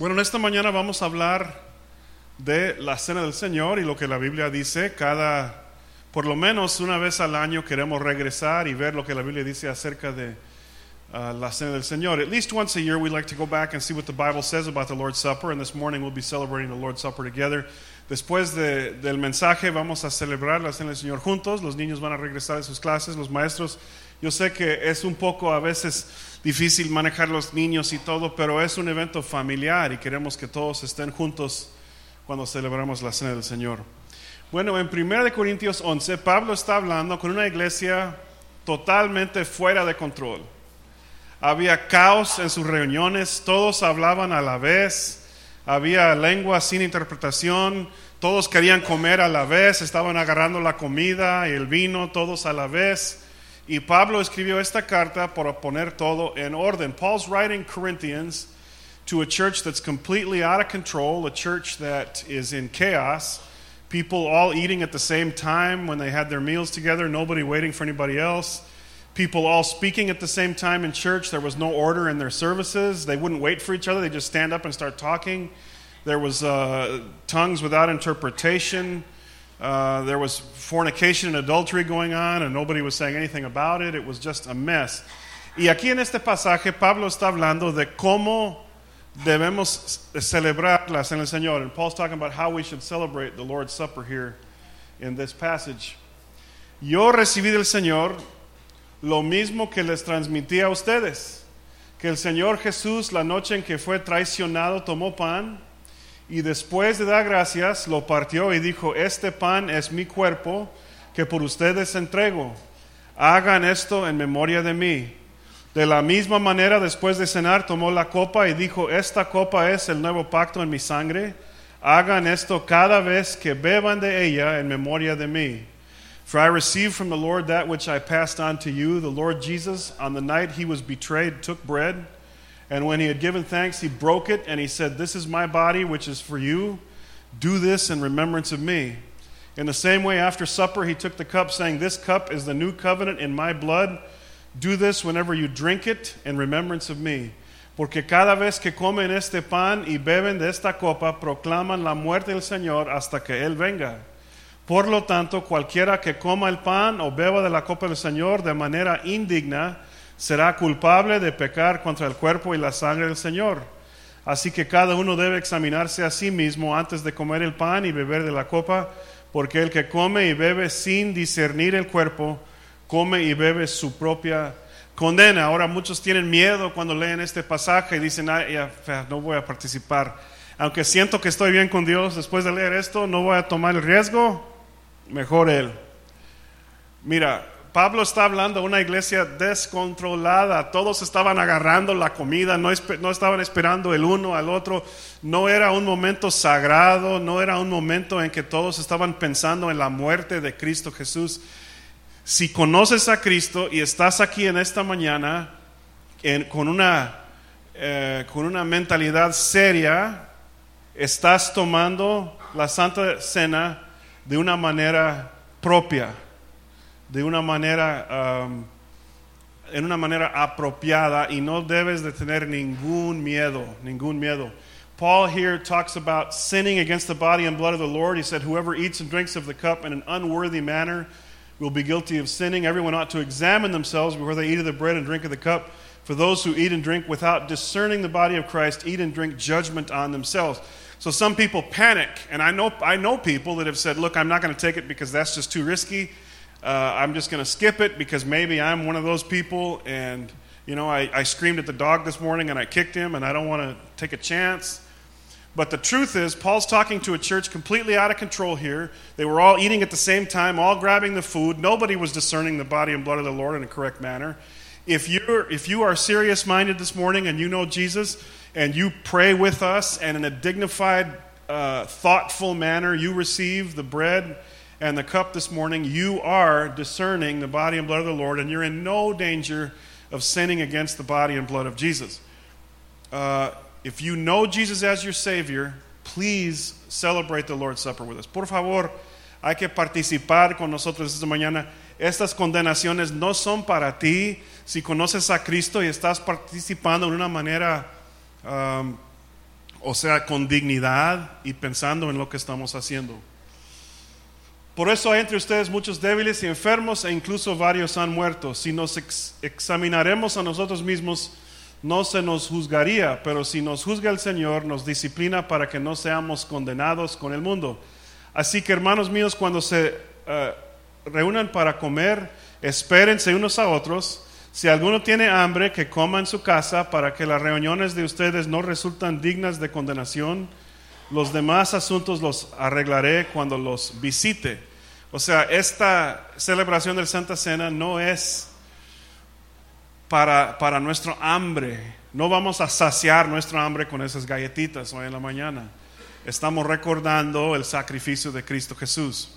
Bueno, en esta mañana vamos a hablar de la cena del Señor y lo que la Biblia dice. Cada, por lo menos una vez al año queremos regresar y ver lo que la Biblia dice acerca de uh, la cena del Señor. At least once a year we like to go back and see what the Bible says about the Lord's Supper. And this morning we'll be celebrating the Lord's Supper together. Después de, del mensaje vamos a celebrar la cena del Señor juntos. Los niños van a regresar a sus clases, los maestros. Yo sé que es un poco a veces difícil manejar los niños y todo, pero es un evento familiar y queremos que todos estén juntos cuando celebramos la cena del Señor. Bueno, en 1 Corintios 11, Pablo está hablando con una iglesia totalmente fuera de control. Había caos en sus reuniones, todos hablaban a la vez, había lengua sin interpretación, todos querían comer a la vez, estaban agarrando la comida y el vino, todos a la vez. Y Pablo escribió esta carta para poner todo en orden. Paul's writing Corinthians to a church that's completely out of control, a church that is in chaos. People all eating at the same time when they had their meals together, nobody waiting for anybody else. People all speaking at the same time in church. There was no order in their services. They wouldn't wait for each other, they just stand up and start talking. There was uh, tongues without interpretation. Uh, there was fornication and adultery going on, and nobody was saying anything about it. It was just a mess. Y aquí en este pasaje, Pablo está hablando de cómo debemos celebrar la cena del Señor. And Paul's talking about how we should celebrate the Lord's Supper here in this passage. Yo recibí del Señor lo mismo que les transmití a ustedes, que el Señor Jesús la noche en que fue traicionado tomó pan y después de dar gracias lo partió y dijo, este pan es mi cuerpo que por ustedes entrego. Hagan esto en memoria de mí. De la misma manera, después de cenar, tomó la copa y dijo, esta copa es el nuevo pacto en mi sangre. Hagan esto cada vez que beban de ella en memoria de mí. For I received from the Lord that which I passed on to you. The Lord Jesus, on the night he was betrayed, took bread. And when he had given thanks, he broke it and he said, This is my body, which is for you. Do this in remembrance of me. In the same way, after supper, he took the cup, saying, This cup is the new covenant in my blood. Do this whenever you drink it in remembrance of me. Porque cada vez que comen este pan y beben de esta copa, proclaman la muerte del Señor hasta que Él venga. Por lo tanto, cualquiera que coma el pan o beba de la copa del Señor de manera indigna, será culpable de pecar contra el cuerpo y la sangre del Señor. Así que cada uno debe examinarse a sí mismo antes de comer el pan y beber de la copa, porque el que come y bebe sin discernir el cuerpo, come y bebe su propia condena. Ahora muchos tienen miedo cuando leen este pasaje y dicen, no voy a participar. Aunque siento que estoy bien con Dios después de leer esto, no voy a tomar el riesgo, mejor Él. Mira, Pablo está hablando de una iglesia descontrolada. Todos estaban agarrando la comida, no, estaban esperando el uno al otro. No era un momento sagrado, no era un momento en que todos estaban pensando en la muerte de Cristo Jesús. Si conoces a Cristo y estás aquí en esta mañana eh, con una mentalidad seria, estás tomando la Santa Cena de una manera propia de una manera, um, en una manera apropiada y no debes de tener ningún miedo, ningún miedo. Paul here talks about sinning against the body and blood of the Lord. He said, Whoever eats and drinks of the cup in an unworthy manner will be guilty of sinning. Everyone ought to examine themselves before they eat of the bread and drink of the cup. For those who eat and drink without discerning the body of Christ eat and drink judgment on themselves. So some people panic, and I know, I know people that have said, Look, I'm not going to take it because that's just too risky. Uh, I'm just going to skip it because maybe I'm one of those people. And, you know, I, I screamed at the dog this morning and I kicked him and I don't want to take a chance. But the truth is, Paul's talking to a church completely out of control here. They were all eating at the same time, all grabbing the food. Nobody was discerning the body and blood of the Lord in a correct manner. If, you're, if you are serious minded this morning and you know Jesus and you pray with us and in a dignified, uh, thoughtful manner you receive the bread and the cup this morning, you are discerning the body and blood of the Lord, and you're in no danger of sinning against the body and blood of Jesus. Uh, if you know Jesus as your Savior, please celebrate the Lord's Supper with us. Por favor, hay que participar con nosotros esta mañana. Estas condenaciones no son para ti. Si conoces a Cristo y estás participando de una manera um, o sea, con dignidad y pensando en lo que estamos haciendo. Por eso hay entre ustedes muchos débiles y enfermos e incluso varios han muerto. Si nos ex examinaremos a nosotros mismos, no se nos juzgaría, pero si nos juzga el Señor, nos disciplina para que no seamos condenados con el mundo. Así que hermanos míos, cuando se uh, reúnan para comer, espérense unos a otros. Si alguno tiene hambre, que coma en su casa para que las reuniones de ustedes no resultan dignas de condenación. Los demás asuntos los arreglaré cuando los visite. O sea, esta celebración del Santa Cena no es para, para nuestro hambre. No vamos a saciar nuestro hambre con esas galletitas hoy en la mañana. Estamos recordando el sacrificio de Cristo Jesús.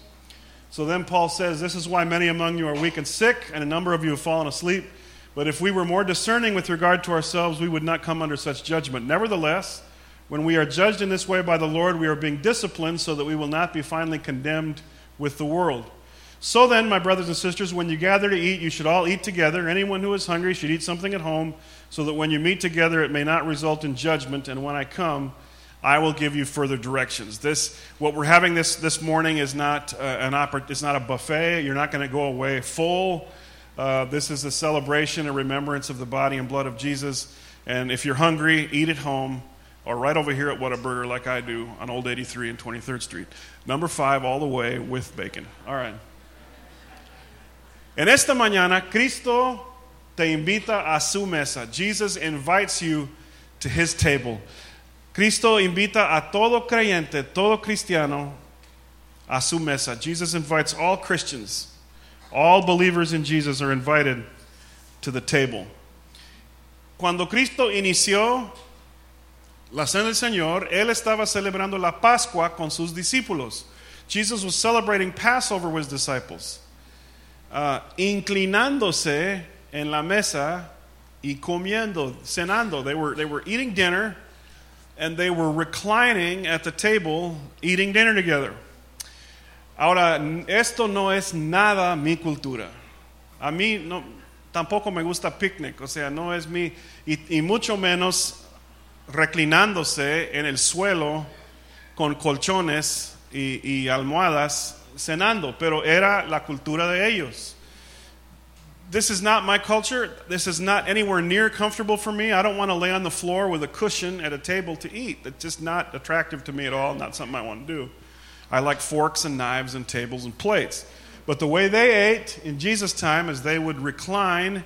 So then Paul says, This is why many among you are weak and sick, and a number of you have fallen asleep. But if we were more discerning with regard to ourselves, we would not come under such judgment. Nevertheless, when we are judged in this way by the Lord, we are being disciplined so that we will not be finally condemned with the world. So then, my brothers and sisters, when you gather to eat, you should all eat together. Anyone who is hungry should eat something at home, so that when you meet together, it may not result in judgment. And when I come, I will give you further directions. This, what we're having this, this morning is not, uh, an oppor- it's not a buffet. You're not going to go away full. Uh, this is a celebration, a remembrance of the body and blood of Jesus. And if you're hungry, eat at home or right over here at Whataburger, like I do on Old 83 and 23rd Street. Number five, all the way with bacon. All right. En esta mañana, Cristo te invita a su mesa. Jesus invites you to his table. Cristo invita a todo creyente, todo cristiano, a su mesa. Jesus invites all Christians, all believers in Jesus are invited to the table. Cuando Cristo inició la cena del Señor, Él estaba celebrando la Pascua con sus discípulos. Jesus was celebrating Passover with his disciples, uh, inclinándose en la mesa y comiendo, cenando. They were, they were eating dinner and they were reclining at the table eating dinner together. Ahora, esto no es nada mi cultura. A mí no, tampoco me gusta picnic, o sea, no es mi, y, y mucho menos reclinándose en el suelo con colchones y, y almohadas cenando, pero era la cultura de ellos. This is not my culture. This is not anywhere near comfortable for me. I don't want to lay on the floor with a cushion at a table to eat. It's just not attractive to me at all, not something I want to do. I like forks and knives and tables and plates. But the way they ate in Jesus' time is they would recline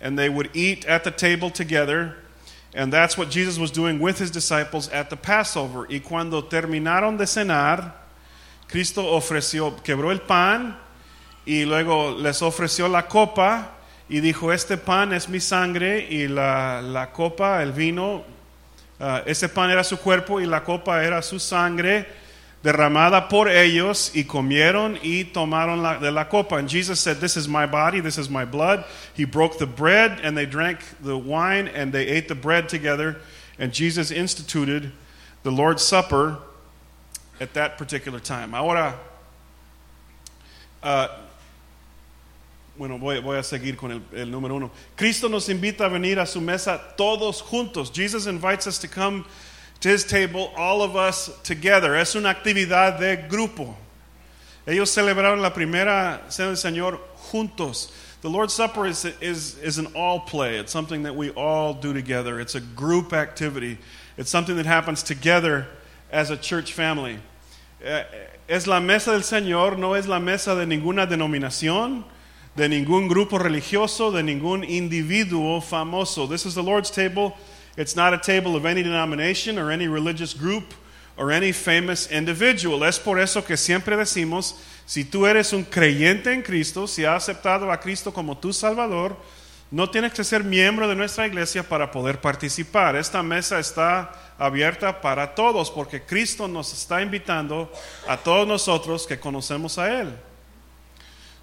and they would eat at the table together. And that's what Jesus was doing with his disciples at the Passover. Y cuando terminaron de cenar, Cristo ofreció, quebró el pan y luego les ofreció la copa y dijo, este pan es mi sangre y la, la copa, el vino, uh, ese pan era su cuerpo y la copa era su sangre derramada por ellos y comieron y tomaron la, de la copa. And Jesus said, This is my body, this is my blood. He broke the bread and they drank the wine and they ate the bread together. And Jesus instituted the Lord's Supper at that particular time. Ahora, uh, bueno, voy, voy, a seguir con el, el número uno. Cristo nos invita a venir a su mesa todos juntos. Jesus invites us to come to his table, all of us together. Es una actividad de grupo. Ellos celebraron la primera cena del Señor juntos. The Lord's Supper is, is, is an all play. It's something that we all do together. It's a group activity. It's something that happens together as a church family. Eh, es la mesa del Señor, no es la mesa de ninguna denominación, de ningún grupo religioso, de ningún individuo famoso. This is the Lord's table. It's not a table of any denomination or any religious group or any famous individual. Es por eso que siempre decimos, si tú eres un creyente en Cristo, si has aceptado a Cristo como tu Salvador, no tienes que ser miembro de nuestra iglesia para poder participar. Esta mesa está abierta para todos porque Cristo nos está invitando a todos nosotros que conocemos a Él.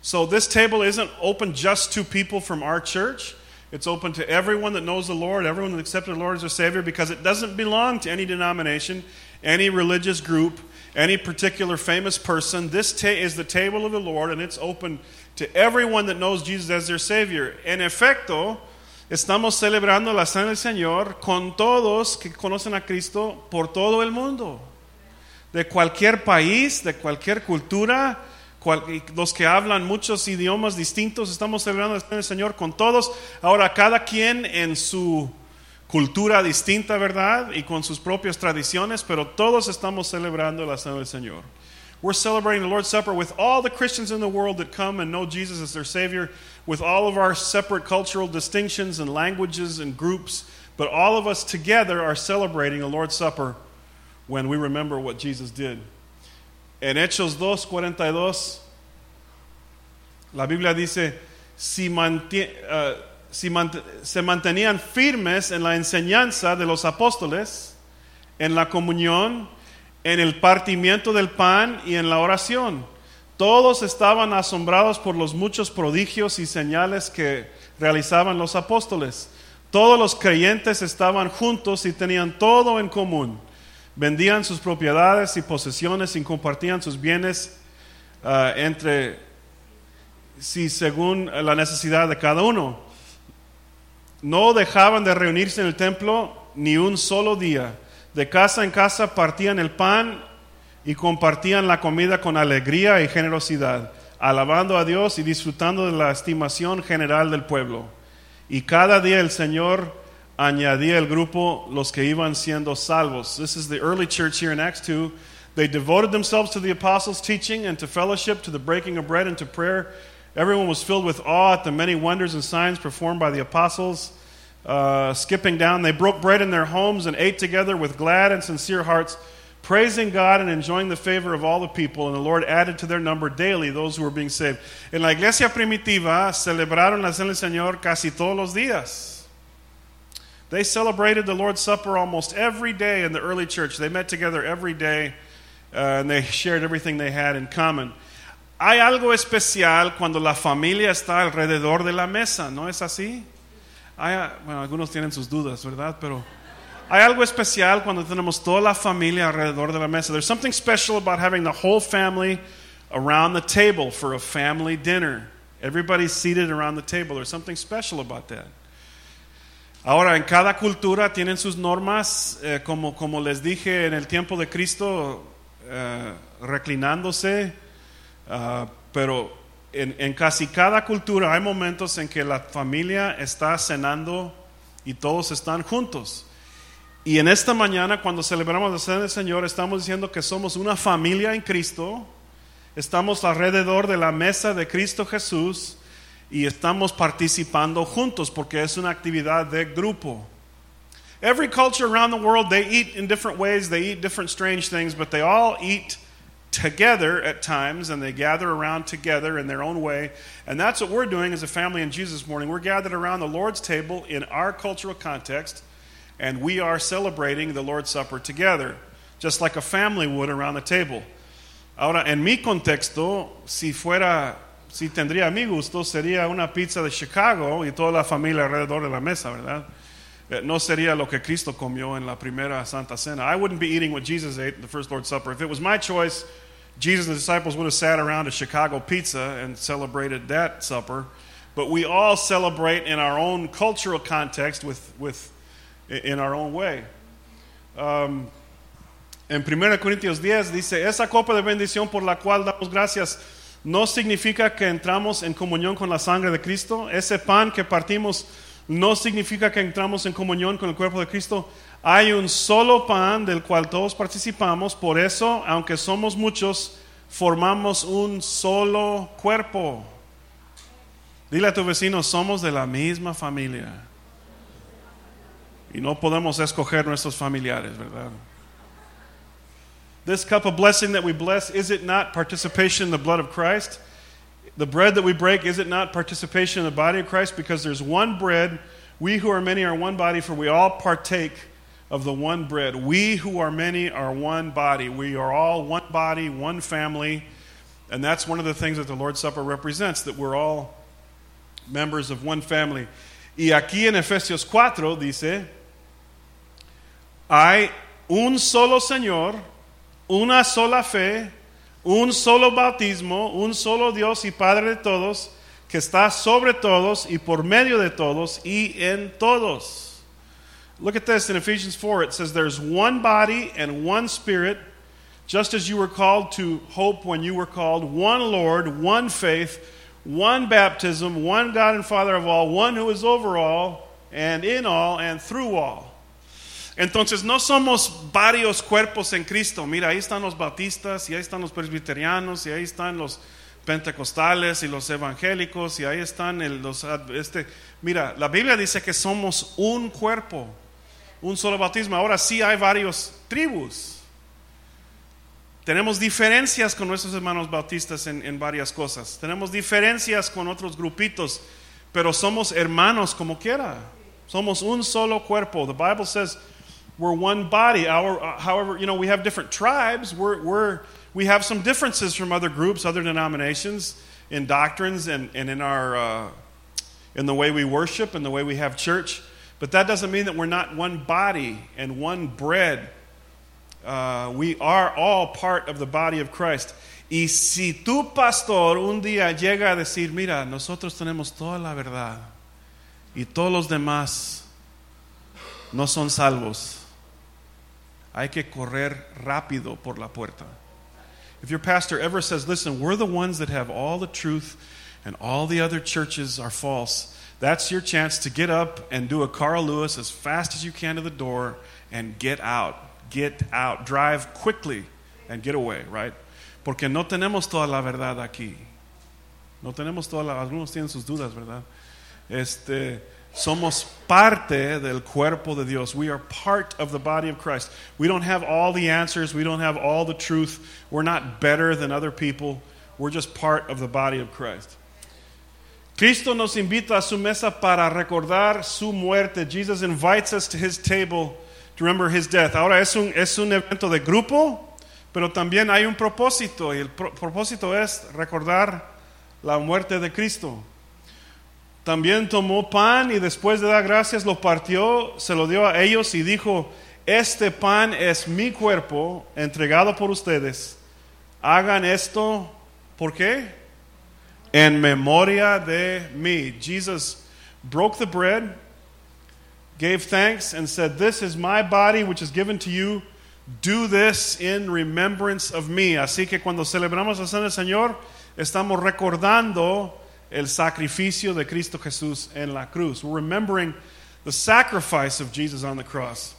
So this table isn't open just to people from our church. It's open to everyone that knows the Lord, everyone that accepted the Lord as their Savior, because it doesn't belong to any denomination, any religious group, any particular famous person. This ta- is the table of the Lord, and it's open to everyone that knows Jesus as their Savior. En efecto, estamos celebrando la cena del Señor con todos que conocen a Cristo por todo el mundo. De cualquier país, de cualquier cultura, los que hablan muchos idiomas distintos, estamos celebrando del Señor con todos. Ahora, cada quien en su cultura distinta, ¿verdad? Y con sus propias tradiciones, pero todos estamos celebrando la cena del Señor. We're celebrating the Lord's Supper with all the Christians in the world that come and know Jesus as their Savior, with all of our separate cultural distinctions and languages and groups, but all of us together are celebrating the Lord's Supper when we remember what Jesus did. En Hechos 2:42, la Biblia dice, si, si se mantenían firmes en la enseñanza de los apóstoles, en la comunión, en el partimiento del pan y en la oración. Todos estaban asombrados por los muchos prodigios y señales que realizaban los apóstoles. Todos los creyentes estaban juntos y tenían todo en común. Vendían sus propiedades y posesiones y compartían sus bienes uh, entre sí según la necesidad de cada uno. No dejaban de reunirse en el templo ni un solo día de casa en casa partían el pan y compartían la comida con alegría y generosidad, alabando a Dios y disfrutando de la estimación general del pueblo. Y cada día el Señor añadía el grupo los que iban siendo salvos. This is the early church here in Acts 2. They devoted themselves to the apostles' teaching and to fellowship, to the breaking of bread and to prayer. Everyone was filled with awe at the many wonders and signs performed by the apostles. Uh, skipping down, they broke bread in their homes and ate together with glad and sincere hearts, praising God and enjoying the favor of all the people. And the Lord added to their number daily those who were being saved. En la iglesia primitiva celebraron la cena del Señor casi todos los días. They celebrated the Lord's Supper almost every day in the early church. They met together every day uh, and they shared everything they had in common. Hay algo especial cuando la familia está alrededor de la mesa, ¿no es así? Hay, bueno, algunos tienen sus dudas, ¿verdad? Pero hay algo especial cuando tenemos toda la familia alrededor de la mesa. There's something special about having the whole family around the table for a family dinner. Everybody's seated around the table. There's something special about that. Ahora, en cada cultura tienen sus normas, eh, como, como les dije en el tiempo de Cristo, eh, reclinándose, uh, pero en, casi cada cultura hay momentos en que la familia está cenando y todos están juntos. Y en esta mañana, cuando celebramos la cena del Señor, estamos diciendo que somos una familia en Cristo, estamos alrededor de la mesa de Cristo Jesús y estamos participando juntos porque es una actividad de grupo. Every culture around the world, they eat in different ways, they eat different strange things, but they all eat together at times and they gather around together in their own way. And that's what we're doing as a family in Jesus morning. We're gathered around the Lord's table in our cultural context and we are celebrating the Lord's Supper together, just like a family would around the table. Ahora, en mi contexto, si fuera, si tendría mi gusto, sería una pizza de Chicago y toda la familia alrededor de la mesa, ¿verdad? Eh, no sería lo que Cristo comió en la primera Santa Cena. I wouldn't be eating what Jesus ate in the first Lord's Supper. If it was my choice, Jesus and the disciples would have sat around a Chicago pizza and celebrated that supper. But we all celebrate in our own cultural context with, with, in our own way. Um, en 1 Corintios 10 dice, esa copa de bendición por la cual damos gracias no significa que entramos en comunión con la sangre de Cristo. Ese pan que partimos no significa que entramos en comunión con el cuerpo de Cristo. Hay un solo pan del cual todos participamos, por eso, aunque somos muchos, formamos un solo cuerpo. Dile a tu vecino, somos de la misma familia. Y no podemos escoger nuestros familiares, ¿verdad? This cup of blessing that we bless, is it not participation in the blood of Christ? The bread that we break, is it not participation in the body of Christ? Because there's one bread. We who are many are one body, for we all partake of the one bread. We who are many are one body. We are all one body, one family. And that's one of the things that the Lord's Supper represents, that we're all members of one family. Y aquí en Efesios 4 dice, hay un solo Señor, una sola fe, un solo bautismo, un solo Dios y Padre de todos, que está sobre todos y por medio de todos y en todos. Look at this in Ephesians 4. It says, There's one body and one spirit, just as you were called to hope when you were called, one Lord, one faith, one baptism, one God and Father of all, one who is over all, and in all, and through all. Entonces no somos varios cuerpos en Cristo. Mira, ahí están los bautistas, y ahí están los presbiterianos, y ahí están los pentecostales y los evangélicos, y ahí están los... Este, mira, la Biblia dice que somos un cuerpo, un solo bautismo. Ahora sí hay varios tribus. Tenemos diferencias con nuestros hermanos bautistas en, en varias cosas. Tenemos diferencias con otros grupitos, pero somos hermanos como quiera. Somos un solo cuerpo. The Bible says we're one body. Our, uh, however, you know, we have different tribes. We're, we're, we have some differences from other groups, other denominations in doctrines and, and in, our, uh, in the way we worship and the way we have church. But that doesn't mean that we're not one body and one bread. Uh, we are all part of the body of Christ. Y si tu pastor un día llega a decir, mira, nosotros tenemos toda la verdad y todos los demás no son salvos, hay que correr rápido por la puerta. If your pastor ever says, listen, we're the ones that have all the truth and all the other churches are false, that's your chance to get up and do a Carl Lewis as fast as you can to the door and get out. Get out. Drive quickly and get away, right? Porque no tenemos toda la verdad aquí. No tenemos toda la. Algunos tienen sus dudas, ¿verdad? Este. Somos parte del cuerpo de Dios. We are part of the body of Christ. We don't have all the answers. We don't have all the truth. We're not better than other people. We're just part of the body of Christ. Cristo nos invita a su mesa para recordar su muerte. Jesus invites us to his table to remember his death. Ahora es un, es un evento de grupo, pero también hay un propósito y el pro propósito es recordar la muerte de Cristo. También tomó pan y después de dar gracias lo partió, se lo dio a ellos y dijo, este pan es mi cuerpo entregado por ustedes. Hagan esto, ¿por qué? En memoria de mí. Jesus broke the bread, gave thanks, and said, This is my body which is given to you. Do this in remembrance of me. Así que cuando celebramos la cena del Señor, estamos recordando el sacrificio de Cristo Jesús en la cruz. We're remembering the sacrifice of Jesus on the cross.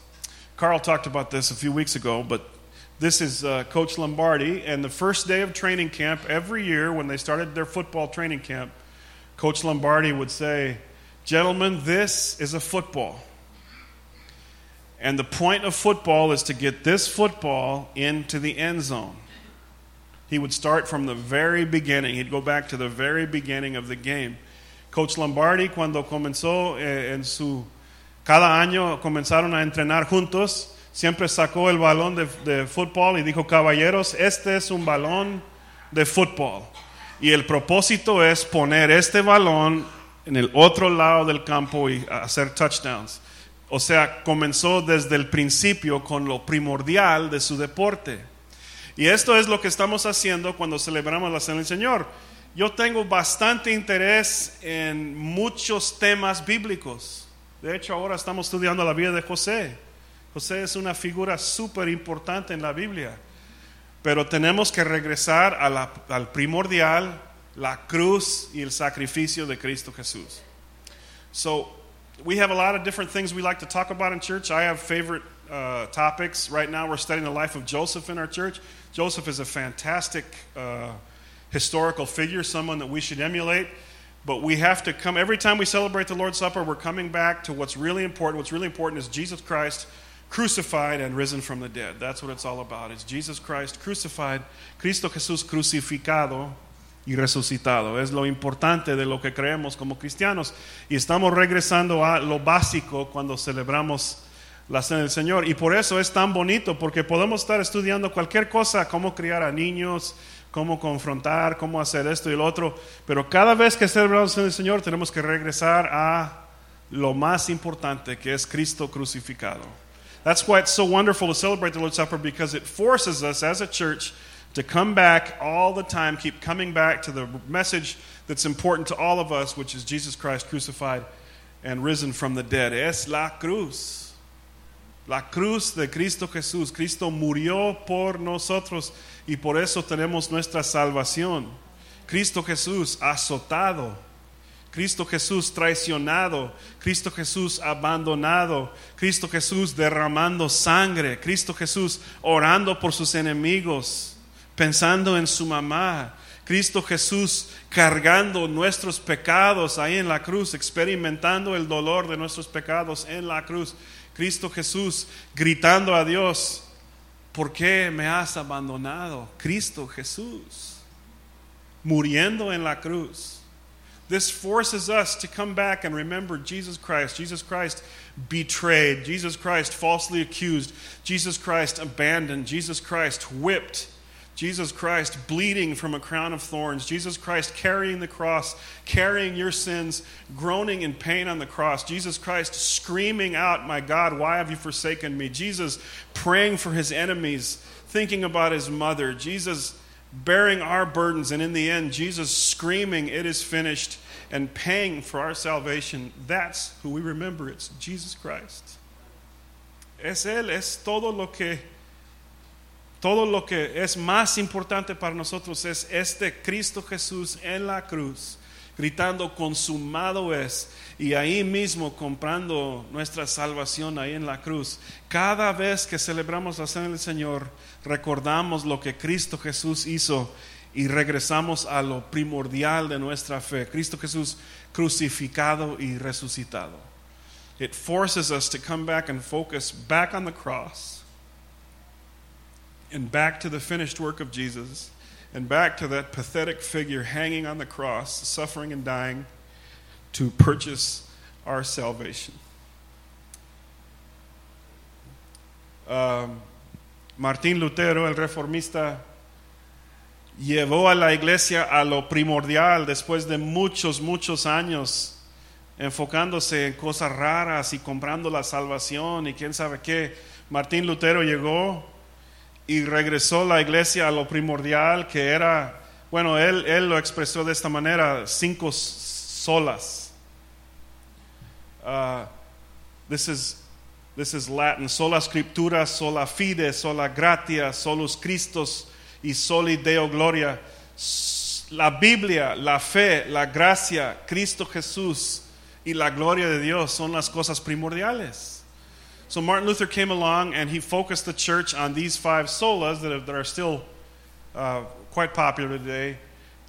Carl talked about this a few weeks ago, but this is uh, Coach Lombardi. And the first day of training camp, every year when they started their football training camp, Coach Lombardi would say, Gentlemen, this is a football. And the point of football is to get this football into the end zone. He would start from the very beginning. He'd go back to the very beginning of the game. Coach Lombardi, cuando comenzó eh, en su. Cada año comenzaron a entrenar juntos. Siempre sacó el balón de, de fútbol y dijo: Caballeros, este es un balón de fútbol. Y el propósito es poner este balón en el otro lado del campo y hacer touchdowns. O sea, comenzó desde el principio con lo primordial de su deporte. Y esto es lo que estamos haciendo cuando celebramos la Cena del Señor. Yo tengo bastante interés en muchos temas bíblicos. De hecho, ahora estamos estudiando la vida de José. José es una figura súper importante en la Biblia. Pero tenemos que regresar al primordial, la cruz y el sacrificio de Cristo Jesús. So, we have a lot of different things we like to talk about in church. I have favorite uh, topics. Right now, we're studying the life of Joseph in our church. Joseph is a fantastic uh, historical figure, someone that we should emulate. But we have to come, every time we celebrate the Lord's Supper, we're coming back to what's really important. What's really important is Jesus Christ crucified and risen from the dead. That's what it's all about. It's Jesus Christ crucified, Cristo Jesús crucificado y resucitado. Es lo importante de lo que creemos como cristianos. Y estamos regresando a lo básico cuando celebramos la cena del Señor. Y por eso es tan bonito, porque podemos estar estudiando cualquier cosa, cómo criar a niños, cómo confrontar, cómo hacer esto y lo otro. Pero cada vez que celebramos la cena del Señor, tenemos que regresar a lo más importante, que es Cristo crucificado. That's why it's so wonderful to celebrate the Lord's Supper, because it forces us as a church to come back all the time, keep coming back to the message that's important to all of us, which is Jesus Christ crucified and risen from the dead. Es la cruz. La cruz de Cristo Jesús. Cristo murió por nosotros y por eso tenemos nuestra salvación. Cristo Jesús azotado. Cristo Jesús traicionado, Cristo Jesús abandonado, Cristo Jesús derramando sangre, Cristo Jesús orando por sus enemigos, pensando en su mamá, Cristo Jesús cargando nuestros pecados ahí en la cruz, experimentando el dolor de nuestros pecados en la cruz, Cristo Jesús gritando a Dios, ¿por qué me has abandonado? Cristo Jesús, muriendo en la cruz. This forces us to come back and remember Jesus Christ. Jesus Christ betrayed. Jesus Christ falsely accused. Jesus Christ abandoned. Jesus Christ whipped. Jesus Christ bleeding from a crown of thorns. Jesus Christ carrying the cross, carrying your sins, groaning in pain on the cross. Jesus Christ screaming out, My God, why have you forsaken me? Jesus praying for his enemies, thinking about his mother. Jesus bearing our burdens, and in the end, Jesus screaming, It is finished, and paying for our salvation. That's who we remember. It's Jesus Christ. Es Él, es todo lo que. Todo lo que es más importante para nosotros es este Cristo Jesús en la cruz, gritando consumado es, y ahí mismo comprando nuestra salvación ahí en la cruz. Cada vez que celebramos la cena del Señor, recordamos lo que Cristo Jesús hizo y regresamos a lo primordial de nuestra fe, Cristo Jesús crucificado y resucitado. It forces us to come back and focus back on the cross and back to the finished work of Jesus and back to that pathetic figure hanging on the cross, suffering and dying to purchase our salvation. Um, Martín Lutero, el reformista, llevó a la iglesia a lo primordial después de muchos, muchos años enfocándose en cosas raras y comprando la salvación y quién sabe qué. Martín Lutero llegó y regresó la iglesia a lo primordial que era, bueno, él, él lo expresó de esta manera, cinco solas. Uh, this is this is Latin, sola scriptura, sola fide, sola gratia, solus Christus y soli Deo gloria. La Biblia, la fe, la gracia, Cristo Jesús y la gloria de Dios son las cosas primordiales. So Martin Luther came along and he focused the church on these five solas that are, that are still uh, quite popular today.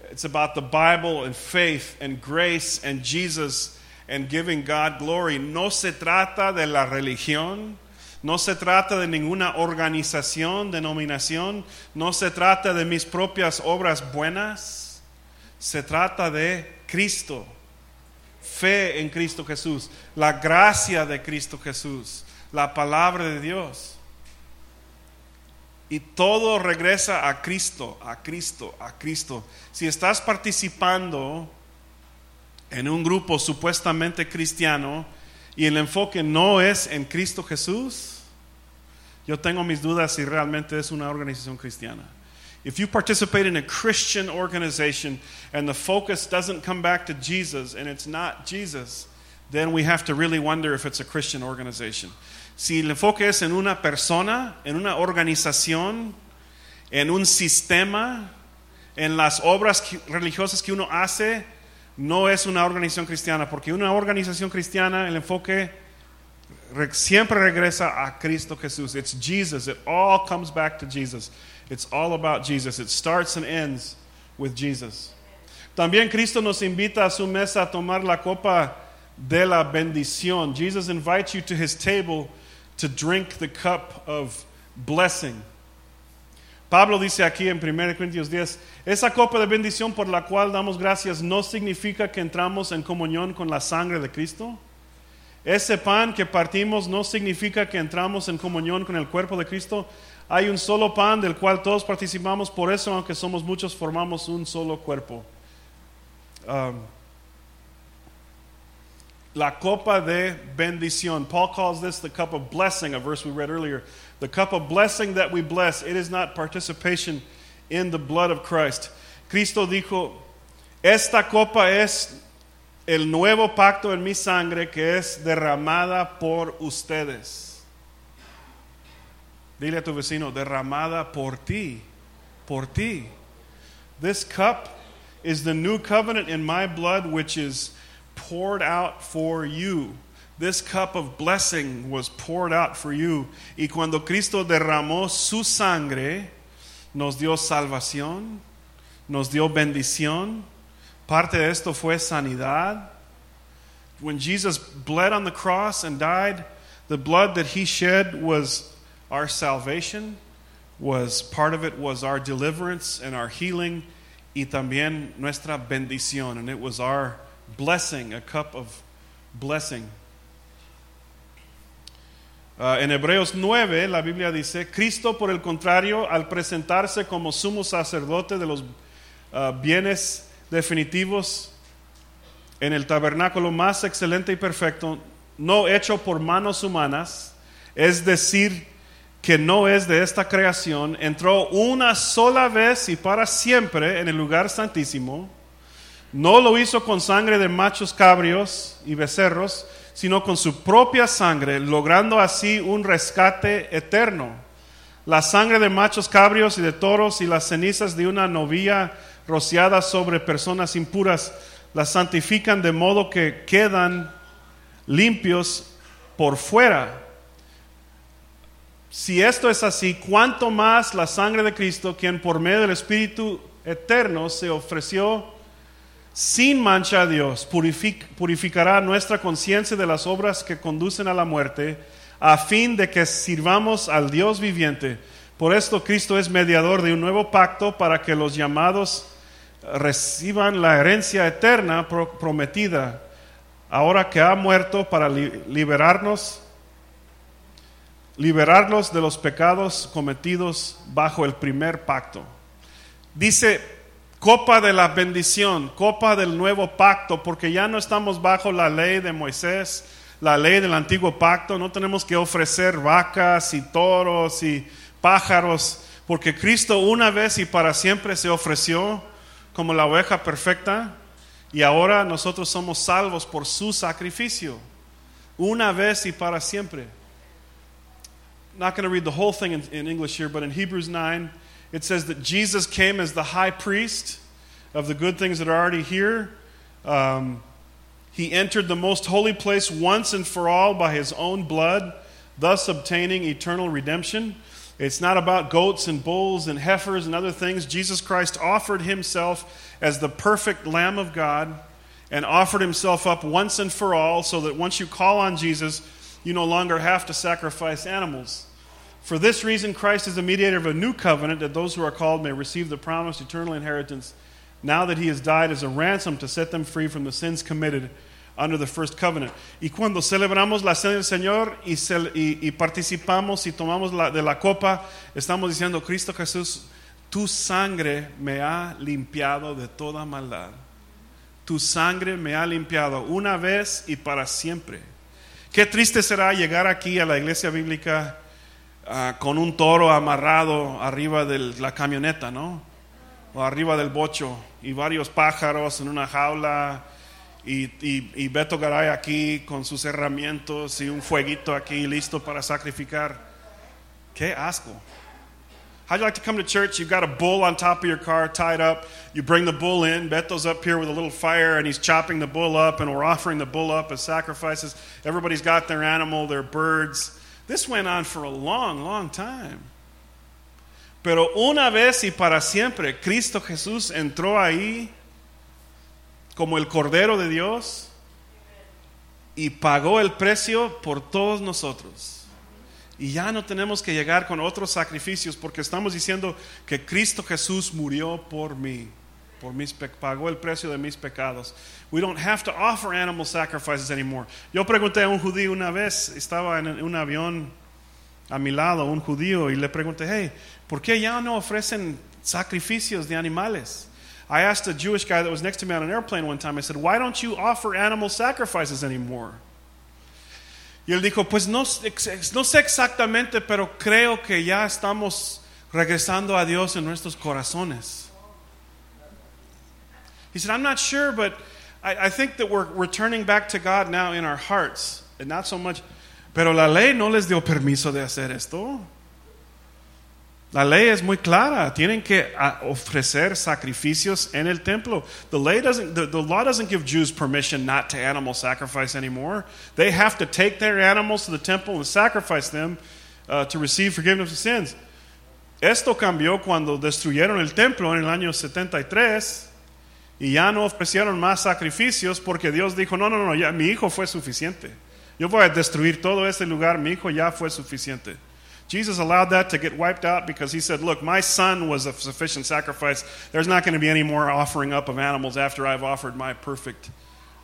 It's about the Bible and faith and grace and Jesus and giving God glory. No se trata de la religión, no se trata de ninguna organización, denominación, no se trata de mis propias obras buenas, se trata de Cristo, fe en Cristo Jesús, la gracia de Cristo Jesús, la palabra de Dios. Y todo regresa a Cristo, a Cristo, a Cristo. Si estás participando en un grupo supuestamente cristiano y el enfoque no es en Cristo Jesús, yo tengo mis dudas si realmente es una organización cristiana. If you participate in a Christian organization and the focus doesn't come back to Jesus and it's not Jesus, then we have to really wonder if it's a Christian organization. Si el enfoque es en una persona, en una organización, en un sistema, en las obras religiosas que uno hace, no es una organización cristiana, porque una organización cristiana, el enfoque siempre regresa a Cristo Jesús. It's Jesus. It all comes back to Jesus. It's all about Jesus. It starts and ends with Jesus. También Cristo nos invita a su mesa a tomar la copa de la bendición. Jesus invites you to his table to drink the cup of blessing. Pablo dice aquí en 1 Corintios 10, esa copa de bendición por la cual damos gracias no significa que entramos en comunión con la sangre de Cristo. Ese pan que partimos no significa que entramos en comunión con el cuerpo de Cristo. Hay un solo pan del cual todos participamos, por eso aunque somos muchos formamos un solo cuerpo. Um, la copa de bendición. Paul calls this the cup of blessing, a verse we read earlier. The cup of blessing that we bless, it is not participation in the blood of Christ. Cristo dijo, esta copa es el nuevo pacto en mi sangre que es derramada por ustedes. Dile a tu vecino, derramada por ti, por ti. This cup is the new covenant in my blood, which is poured out for you. This cup of blessing was poured out for you. Y cuando Cristo derramó su sangre, nos dio salvación, nos dio bendición. Parte de esto fue sanidad. When Jesus bled on the cross and died, the blood that he shed was our salvation, was part of it was our deliverance and our healing, y también nuestra bendición. And it was our blessing, a cup of blessing. Uh, en Hebreos 9 la Biblia dice, Cristo por el contrario, al presentarse como sumo sacerdote de los uh, bienes definitivos en el tabernáculo más excelente y perfecto, no hecho por manos humanas, es decir, que no es de esta creación, entró una sola vez y para siempre en el lugar santísimo, no lo hizo con sangre de machos cabrios y becerros, sino con su propia sangre, logrando así un rescate eterno. La sangre de machos cabrios y de toros y las cenizas de una novia rociada sobre personas impuras las santifican de modo que quedan limpios por fuera. Si esto es así, ¿cuánto más la sangre de Cristo, quien por medio del Espíritu eterno se ofreció sin mancha a Dios, purificará nuestra conciencia de las obras que conducen a la muerte, a fin de que sirvamos al Dios viviente. Por esto Cristo es mediador de un nuevo pacto para que los llamados reciban la herencia eterna prometida, ahora que ha muerto para liberarnos, liberarnos de los pecados cometidos bajo el primer pacto. Dice copa de la bendición, copa del nuevo pacto, porque ya no estamos bajo la ley de Moisés, la ley del antiguo pacto, no tenemos que ofrecer vacas y toros y pájaros, porque Cristo una vez y para siempre se ofreció como la oveja perfecta y ahora nosotros somos salvos por su sacrificio, una vez y para siempre. Not going to read the whole thing in, in English here, but in Hebrews 9, it says that Jesus came as the high priest of the good things that are already here. Um, he entered the most holy place once and for all by his own blood, thus obtaining eternal redemption. It's not about goats and bulls and heifers and other things. Jesus Christ offered himself as the perfect Lamb of God and offered himself up once and for all so that once you call on Jesus, you no longer have to sacrifice animals. For this reason, Christ is the mediator of a new covenant that those who are called may receive the promised eternal inheritance now that he has died as a ransom to set them free from the sins committed under the first covenant. Y cuando celebramos la cena del Señor y, cel y, y participamos y tomamos la, de la copa, estamos diciendo, Cristo Jesús, tu sangre me ha limpiado de toda maldad. Tu sangre me ha limpiado una vez y para siempre. Qué triste será llegar aquí a la iglesia bíblica uh, con un toro amarrado arriba de la camioneta, ¿no? O arriba del bocho y varios pájaros en una jaula y, y, y Beto Garay aquí con sus herramientas y un fueguito aquí listo para sacrificar. Qué asco. How'd you like to come to church? You've got a bull on top of your car tied up. You bring the bull in. Beto's up here with a little fire and he's chopping the bull up, and we're offering the bull up as sacrifices. Everybody's got their animal, their birds. This went on for a long, long time. Pero una vez y para siempre, Cristo Jesús entró ahí como el Cordero de Dios y pagó el precio por todos nosotros. Y ya no tenemos que llegar con otros sacrificios porque estamos diciendo que Cristo Jesús murió por mí, por mis pagó el precio de mis pecados. We don't have to offer animal sacrifices anymore. Yo pregunté a un judío una vez, estaba en un avión a mi lado, un judío, y le pregunté, hey, ¿por qué ya no ofrecen sacrificios de animales? I asked a Jewish guy that was next to me on an airplane one time, I said, why don't you offer animal sacrifices anymore? Y él dijo, pues no, no sé exactamente, pero creo que ya estamos regresando a Dios en nuestros corazones. He said, I'm not sure, but I, I think that we're returning back to God now in our hearts, and not so much. Pero la ley no les dio permiso de hacer esto. La ley es muy clara. Tienen que ofrecer sacrificios en el templo. The, lay doesn't, the, the law doesn't give Jews permission not to animal sacrifice anymore. They have to take their animals to the temple and sacrifice them uh, to receive forgiveness of sins. Esto cambió cuando destruyeron el templo en el año 73 y ya no ofrecieron más sacrificios porque Dios dijo, no, no, no, ya mi hijo fue suficiente. Yo voy a destruir todo este lugar, mi hijo ya fue suficiente. Jesus allowed that to get wiped out because he said, Look, my son was a sufficient sacrifice. There's not going to be any more offering up of animals after I've offered my perfect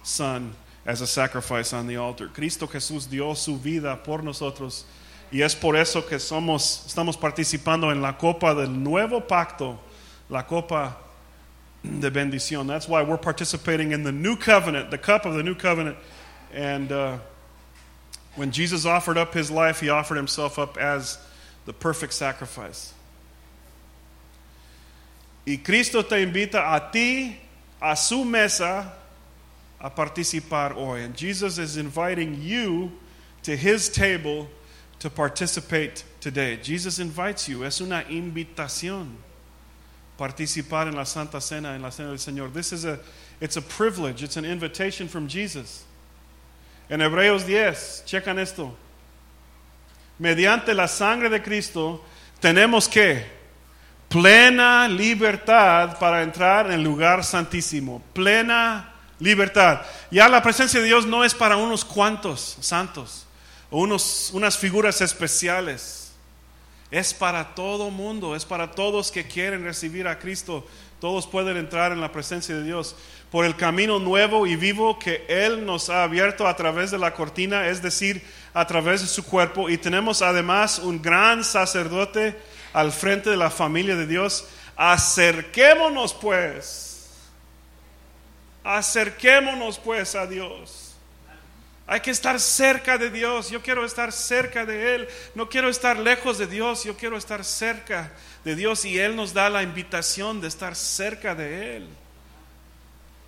son as a sacrifice on the altar. Cristo Jesús dio su vida por nosotros. Y es por eso que somos, estamos participando en la copa del nuevo pacto, la copa de bendición. That's why we're participating in the new covenant, the cup of the new covenant. And uh, when Jesus offered up his life, he offered himself up as the perfect sacrifice. Y Cristo te invita a ti, a su mesa, a participar hoy. And Jesus is inviting you to his table to participate today. Jesus invites you. Es una invitación. Participar en la Santa Cena, en la Cena del Señor. This is a, it's a privilege. It's an invitation from Jesus. En Hebreos 10, checan esto. Mediante la sangre de Cristo tenemos que plena libertad para entrar en el lugar santísimo. Plena libertad. Ya la presencia de Dios no es para unos cuantos santos o unos, unas figuras especiales. Es para todo mundo, es para todos que quieren recibir a Cristo. Todos pueden entrar en la presencia de Dios por el camino nuevo y vivo que Él nos ha abierto a través de la cortina, es decir, a través de su cuerpo. Y tenemos además un gran sacerdote al frente de la familia de Dios. Acerquémonos pues, acerquémonos pues a Dios. Hay que estar cerca de Dios. Yo quiero estar cerca de Él. No quiero estar lejos de Dios. Yo quiero estar cerca de Dios. Y Él nos da la invitación de estar cerca de Él.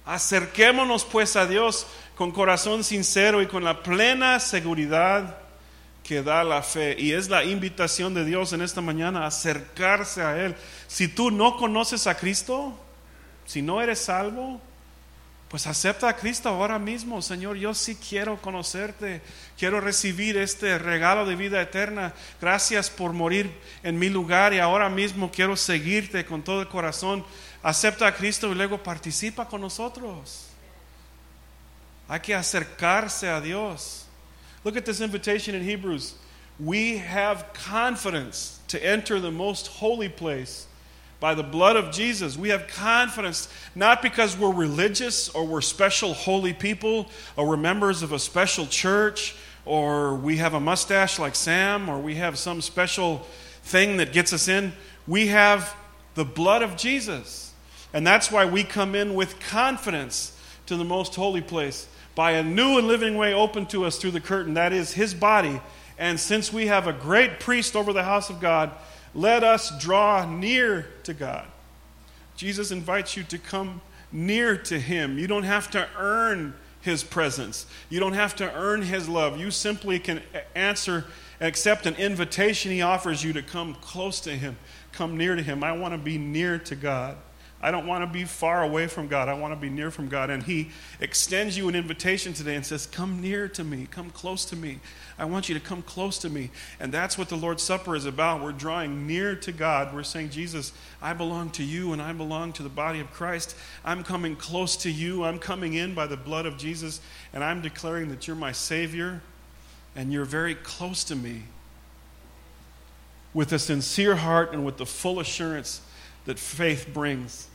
Acerquémonos pues a Dios con corazón sincero y con la plena seguridad que da la fe. Y es la invitación de Dios en esta mañana acercarse a Él. Si tú no conoces a Cristo, si no eres salvo, pues acepta a Cristo ahora mismo. Señor, yo sí quiero conocerte. Quiero recibir este regalo de vida eterna. Gracias por morir en mi lugar y ahora mismo quiero seguirte con todo el corazón acepta a Cristo y luego participa con nosotros. Hay que acercarse a Dios. Look at this invitation in Hebrews. We have confidence to enter the most holy place by the blood of Jesus. We have confidence not because we're religious or we're special holy people or we're members of a special church or we have a mustache like Sam or we have some special thing that gets us in. We have the blood of Jesus. And that's why we come in with confidence to the most holy place by a new and living way open to us through the curtain. That is his body. And since we have a great priest over the house of God, let us draw near to God. Jesus invites you to come near to him. You don't have to earn his presence, you don't have to earn his love. You simply can answer, accept an invitation he offers you to come close to him, come near to him. I want to be near to God. I don't want to be far away from God. I want to be near from God. And He extends you an invitation today and says, Come near to me. Come close to me. I want you to come close to me. And that's what the Lord's Supper is about. We're drawing near to God. We're saying, Jesus, I belong to you and I belong to the body of Christ. I'm coming close to you. I'm coming in by the blood of Jesus. And I'm declaring that you're my Savior and you're very close to me. With a sincere heart and with the full assurance that faith brings.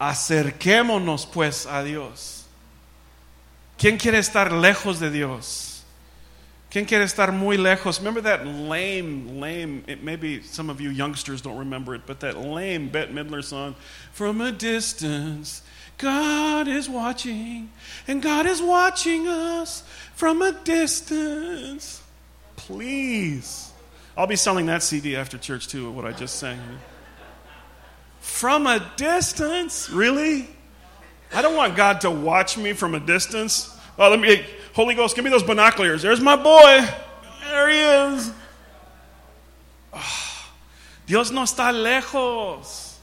Acerquémonos pues a Dios. ¿Quién quiere estar lejos de Dios? ¿Quién quiere estar muy lejos? Remember that lame, lame, it, maybe some of you youngsters don't remember it, but that lame Bette Midler song, From a Distance, God is watching, and God is watching us from a distance. Please, I'll be selling that CD after church too, what I just sang. From a distance? Really? I don't want God to watch me from a distance. Oh, let me, Holy Ghost, give me those binoculars. There's my boy. There he is. Oh, Dios no está lejos.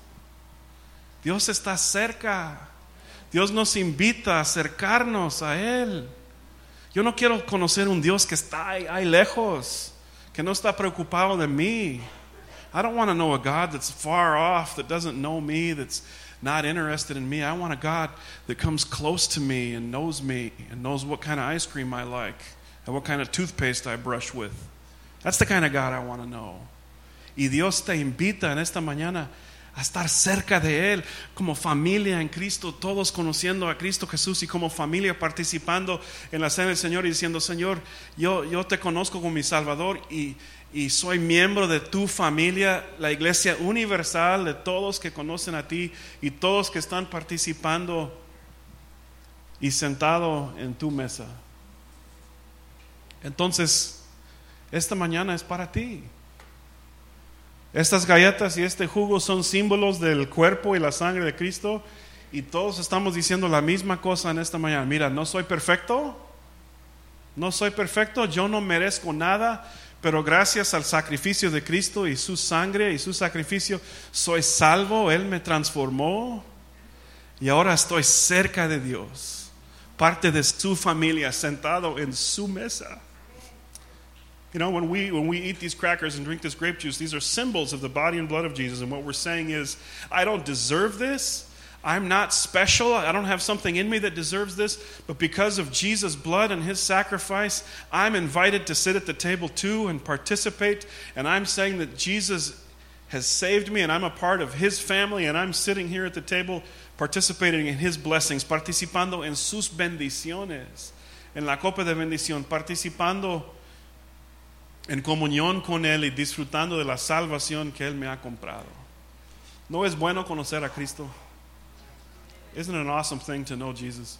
Dios está cerca. Dios nos invita a acercarnos a Él. Yo no quiero conocer un Dios que está ahí, ahí lejos, que no está preocupado de mí. I don't want to know a God that's far off, that doesn't know me, that's not interested in me. I want a God that comes close to me and knows me and knows what kind of ice cream I like and what kind of toothpaste I brush with. That's the kind of God I want to know. Y Dios te invita en esta mañana a estar cerca de Él como familia en Cristo, todos conociendo a Cristo Jesús y como familia participando en la cena del Señor y diciendo, Señor, yo, yo te conozco como mi Salvador y, y soy miembro de tu familia, la iglesia universal de todos que conocen a ti y todos que están participando y sentado en tu mesa. Entonces, esta mañana es para ti. Estas galletas y este jugo son símbolos del cuerpo y la sangre de Cristo y todos estamos diciendo la misma cosa en esta mañana. Mira, no soy perfecto, no soy perfecto, yo no merezco nada, pero gracias al sacrificio de Cristo y su sangre y su sacrificio, soy salvo, Él me transformó y ahora estoy cerca de Dios, parte de su familia, sentado en su mesa. You know, when we, when we eat these crackers and drink this grape juice, these are symbols of the body and blood of Jesus. And what we're saying is, I don't deserve this. I'm not special. I don't have something in me that deserves this. But because of Jesus' blood and his sacrifice, I'm invited to sit at the table too and participate. And I'm saying that Jesus has saved me and I'm a part of his family and I'm sitting here at the table participating in his blessings, participando en sus bendiciones, en la copa de bendición, participando en comunión con Él y disfrutando de la salvación que Él me ha comprado. ¿No es bueno conocer a Cristo? Isn't it an awesome thing to know Jesus?